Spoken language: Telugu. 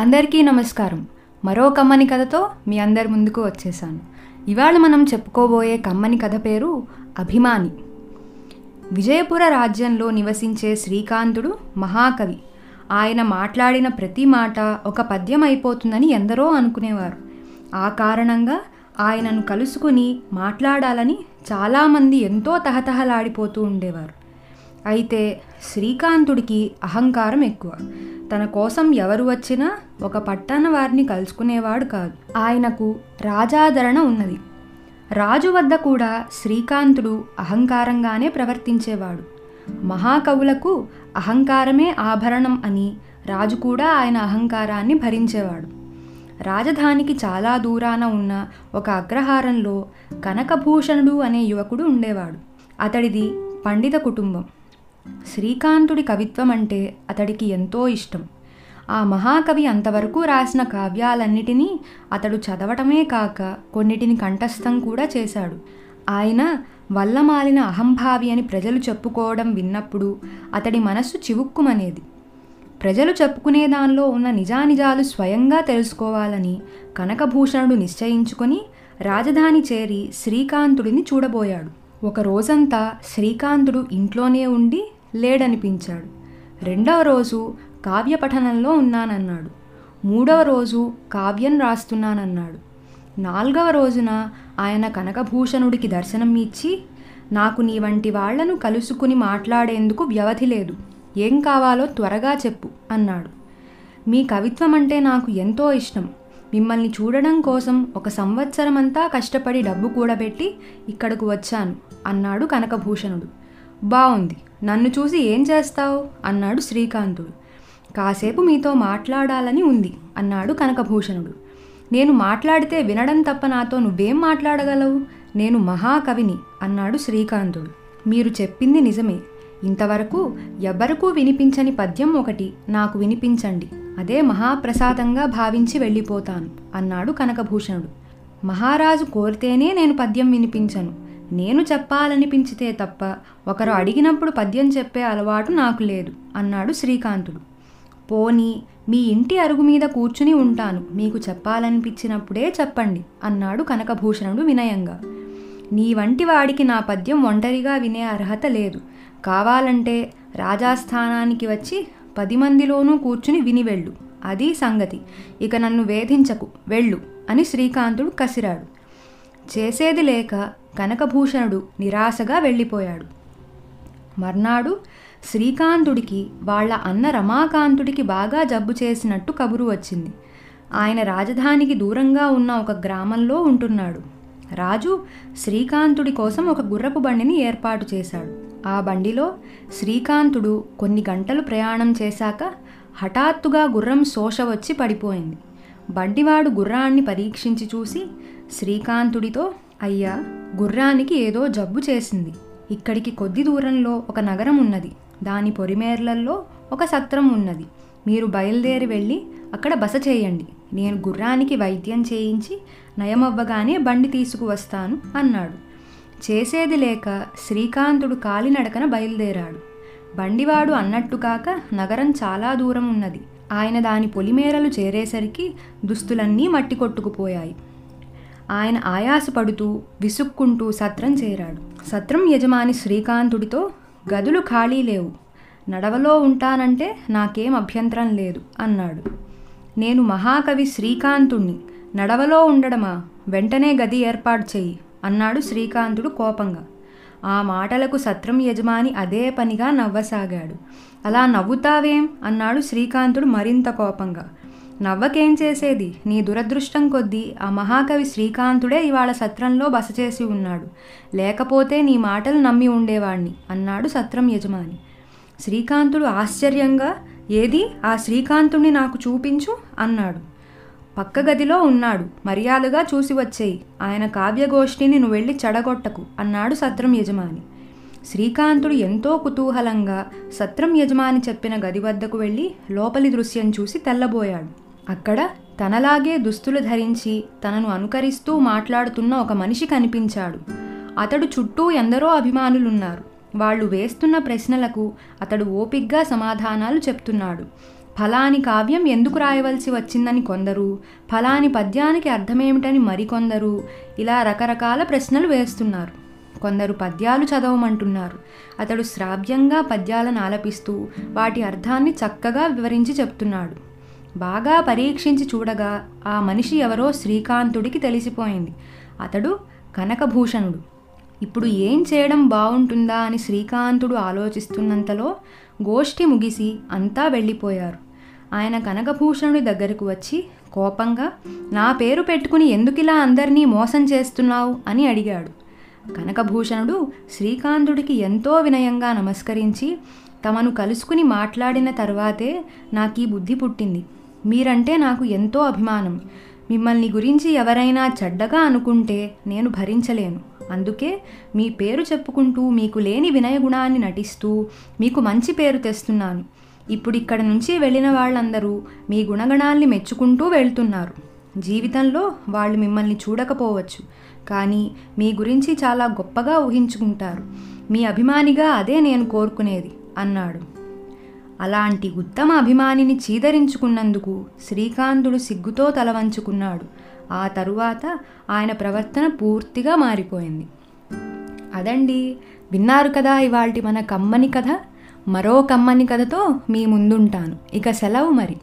అందరికీ నమస్కారం. మరో కమ్మని కథతో మీ అందరి ముందుకు వచ్చేసాను ఇవాళ మనం చెప్పుకోబోయే కమ్మని కథ పేరు అభిమాని. విజయపుర రాజ్యంలో నివసించే శ్రీకాంతుడు మహాకవి. ఆయన మాట్లాడిన ప్రతి మాట ఒక పద్యం అయిపోతుందని ఎందరో అనుకునేవారు. ఆ కారణంగా ఆయనను కలుసుకుని మాట్లాడాలని చాలామంది ఎంతో తహతహలాడిపోతూ ఉండేవారు. అయితే శ్రీకాంతుడికి అహంకారం ఎక్కువ. తన కోసం ఎవరు వచ్చినా ఒక పట్టణ వారిని కలుసుకునేవాడు కాదు. ఆయనకు రాజాదరణ ఉన్నది. రాజు వద్ద కూడా శ్రీకాంతుడు అహంకారంగానే ప్రవర్తించేవాడు. మహాకవులకు అహంకారమే ఆభరణం అని రాజు కూడా ఆయన అహంకారాన్ని భరించేవాడు. రాజధానికి చాలా దూరాన ఉన్న ఒక అగ్రహారంలో కనకభూషణుడు అనే యువకుడు ఉండేవాడు. అతడిది పండిత కుటుంబం. శ్రీకాంతుడి కవిత్వం అంటే అతడికి ఎంతో ఇష్టం. ఆ మహాకవి అంతవరకు రాసిన కావ్యాలన్నిటినీ అతడు చదవటమే కాక కొన్నిటిని కంఠస్థం కూడా చేశాడు. ఆయన వల్లమాలిన అహంభావి అని ప్రజలు చెప్పుకోవడం విన్నప్పుడు అతడి మనస్సు చివుక్కుమనేది. ప్రజలు చెప్పుకునే దానిలో ఉన్న నిజానిజాలు స్వయంగా తెలుసుకోవాలని కనకభూషణుడు నిశ్చయించుకొని రాజధాని చేరి శ్రీకాంతుడిని చూడబోయాడు. ఒక రోజంతా శ్రీకాంతుడు ఇంట్లోనే ఉండి లేడనిపించాడు. రెండవ రోజు కావ్య పఠనంలో ఉన్నానన్నాడు. మూడవ రోజు కావ్యం రాస్తున్నానన్నాడు. నాలుగవ రోజున ఆయన కనకభూషణుడికి దర్శనం ఇచ్చి నాకు నీ వంటి వాళ్ళను కలుసుకుని మాట్లాడేందుకు వ్యవధి లేదు. ఏం కావాలో త్వరగా చెప్పు అన్నాడు. మీ కవిత్వం అంటే నాకు ఎంతో ఇష్టం. మిమ్మల్ని చూడడం కోసం ఒక సంవత్సరమంతా కష్టపడి డబ్బు కూడబెట్టి ఇక్కడకు వచ్చాను అన్నాడు కనకభూషణుడు. బాగుంది నన్ను చూసి ఏం చేస్తావు? అన్నాడు శ్రీకాంతుడు. కాసేపు మీతో మాట్లాడాలని ఉంది అన్నాడు కనకభూషణుడు. నేను మాట్లాడితే వినడం తప్ప నాతో నువ్వేం మాట్లాడగలవు? నేను మహాకవిని అన్నాడు శ్రీకాంతుడు. మీరు చెప్పింది నిజమే. ఇంతవరకు ఎవ్వరకూ వినిపించని పద్యం ఒకటి నాకు వినిపించండి. అదే మహాప్రసాదంగా భావించి వెళ్ళిపోతాను అన్నాడు కనకభూషణుడు. మహారాజు కోరితేనే నేను పద్యం వినిపించను. నేను చెప్పాలనిపించితే తప్ప ఒకరు అడిగినప్పుడు పద్యం చెప్పే అలవాటు నాకు లేదు అన్నాడు శ్రీకాంతుడు. పోనీ మీ ఇంటి అరుగు మీద కూర్చుని ఉంటాను మీకు చెప్పాలనిపించినప్పుడే చెప్పండి అన్నాడు కనకభూషణుడు వినయంగా. నీ వంటి వాడికి నా పద్యం ఒంటరిగా వినే అర్హత లేదు. కావాలంటే రాజాస్థానానికి వచ్చి పది మందిలోనూ కూర్చుని విని వెళ్ళు. అది సంగతి. ఇక నన్ను వేధించకు. వెళ్ళు అని శ్రీకాంతుడు కసిరాడు. చేసేది లేక కనకభూషణుడు నిరాశగా వెళ్ళిపోయాడు. మర్నాడు శ్రీకాంతుడికి వాళ్ళ అన్న రమాకాంతుడికి బాగా జబ్బు చేసినట్టు కబురు వచ్చింది. ఆయన రాజధానికి దూరంగా ఉన్న ఒక గ్రామంలో ఉంటున్నాడు. రాజు శ్రీకాంతుడి కోసం ఒక గుర్రపు బండిని ఏర్పాటు చేశాడు. ఆ బండిలో శ్రీకాంతుడు కొన్ని గంటలు ప్రయాణం చేశాక హఠాత్తుగా గుర్రం శోష వచ్చి పడిపోయింది. బండివాడు గుర్రాన్ని పరీక్షించి చూసి శ్రీకాంతుడితో అయ్యా గుర్రానికి ఏదో జబ్బు చేసింది. ఇక్కడికి కొద్ది దూరంలో ఒక నగరం ఉన్నది. దాని పొరిమేర్లల్లో ఒక సత్రం ఉన్నది. మీరు బయలుదేరి వెళ్ళి అక్కడ బస చేయండి. నేను గుర్రానికి వైద్యం చేయించి నయమవ్వగానే బండి తీసుకువస్తాను అన్నాడు. చేసేది లేక శ్రీకాంతుడు కాలినడకన బయలుదేరాడు. బండివాడు అన్నట్టు కాక నగరం చాలా దూరం ఉన్నది. ఆయన దాని పొలిమేరలు చేరేసరికి దుస్తులన్నీ మట్టి కొట్టుకుపోయాయి. ఆయన ఆయాసపడుతూ విసుక్కుంటూ సత్రం చేరాడు. సత్రం యజమాని శ్రీకాంతుడితో గదులు ఖాళీ లేవు. నడవలో ఉంటానంటే నాకేం అభ్యంతరం లేదు అన్నాడు. నేను మహాకవి శ్రీకాంతుణ్ణి. నడవలో ఉండడమా? వెంటనే గది ఏర్పాటు చెయ్యి. అన్నాడు శ్రీకాంతుడు కోపంగా. ఆ మాటలకు సత్రం యజమాని అదే పనిగా నవ్వసాగాడు. అలా నవ్వుతావేం? అన్నాడు శ్రీకాంతుడు మరింత కోపంగా. నవ్వకేం చేసేది? నీ దురదృష్టం కొద్దీ ఆ మహాకవి శ్రీకాంతుడే ఇవాళ సత్రంలో బస చేసి ఉన్నాడు. లేకపోతే నీ మాటలు నమ్మి ఉండేవాణ్ణి అన్నాడు సత్రం యజమాని. శ్రీకాంతుడు ఆశ్చర్యంగా ఏది? ఆ శ్రీకాంతుణ్ణి నాకు చూపించు అన్నాడు. పక్క గదిలో ఉన్నాడు. మర్యాదగా చూసి వచ్చేయి. ఆయన కావ్యగోష్ఠిని నువ్వెళ్ళి చెడగొట్టకు అన్నాడు సత్రం యజమాని. శ్రీకాంతుడు ఎంతో కుతూహలంగా సత్రం యజమాని చెప్పిన గది వద్దకు వెళ్ళి లోపలి దృశ్యం చూసి తెల్లబోయాడు. అక్కడ తనలాగే దుస్తులు ధరించి తనను అనుకరిస్తూ మాట్లాడుతున్న ఒక మనిషి కనిపించాడు. అతడు చుట్టూ ఎందరో అభిమానులున్నారు. వాళ్ళు వేస్తున్న ప్రశ్నలకు అతడు ఓపిగ్గా సమాధానాలు చెప్తున్నాడు. ఫలాని కావ్యం ఎందుకు రాయవలసి వచ్చిందని కొందరు ఫలాని పద్యానికి అర్థమేమిటని మరికొందరు ఇలా రకరకాల ప్రశ్నలు వేస్తున్నారు. కొందరు పద్యాలు చదవమంటున్నారు. అతడు శ్రావ్యంగా పద్యాలను ఆలపిస్తూ వాటి అర్థాన్ని చక్కగా వివరించి చెప్తున్నాడు. బాగా పరీక్షించి చూడగా ఆ మనిషి ఎవరో శ్రీకాంతుడికి తెలిసిపోయింది. అతడు కనకభూషణుడు. ఇప్పుడు ఏం చేయడం బాగుంటుందా అని శ్రీకాంతుడు ఆలోచిస్తున్నంతలో గోష్ఠి ముగిసి అంతా వెళ్ళిపోయారు. ఆయన కనకభూషణుడి దగ్గరకు వచ్చి కోపంగా నా పేరు పెట్టుకుని ఎందుకిలా అందరినీ మోసం చేస్తున్నావు? అని అడిగాడు. కనకభూషణుడు శ్రీకాంతుడికి ఎంతో వినయంగా నమస్కరించి తమను కలుసుకుని మాట్లాడిన తర్వాతే నాకు ఈ బుద్ధి పుట్టింది. మీరంటే నాకు ఎంతో అభిమానం. మిమ్మల్ని గురించి ఎవరైనా చెడ్డగా అనుకుంటే నేను భరించలేను. అందుకే మీ పేరు చెప్పుకుంటూ మీకు లేని వినయగుణాన్ని నటిస్తూ మీకు మంచి పేరు తెస్తున్నాను. ఇప్పుడు ఇక్కడ నుంచి వెళ్ళిన వాళ్ళందరూ మీ గుణగణాల్ని మెచ్చుకుంటూ వెళ్తున్నారు. జీవితంలో వాళ్ళు మిమ్మల్ని చూడకపోవచ్చు కానీ మీ గురించి చాలా గొప్పగా ఊహించుకుంటారు. మీ అభిమానిగా అదే నేను కోరుకునేది అన్నాడు. అలాంటి ఉత్తమ అభిమానిని చీదరించుకున్నందుకు శ్రీకాంతుడు సిగ్గుతో తలవంచుకున్నాడు ఆ తరువాత ఆయన ప్రవర్తన పూర్తిగా మారిపోయింది. అదండి విన్నారు కదా ఇవాళ మన కమ్మని కథ? మరో కమ్మని కథతో మీ ముందుంటాను. ఇక సెలవు మరి.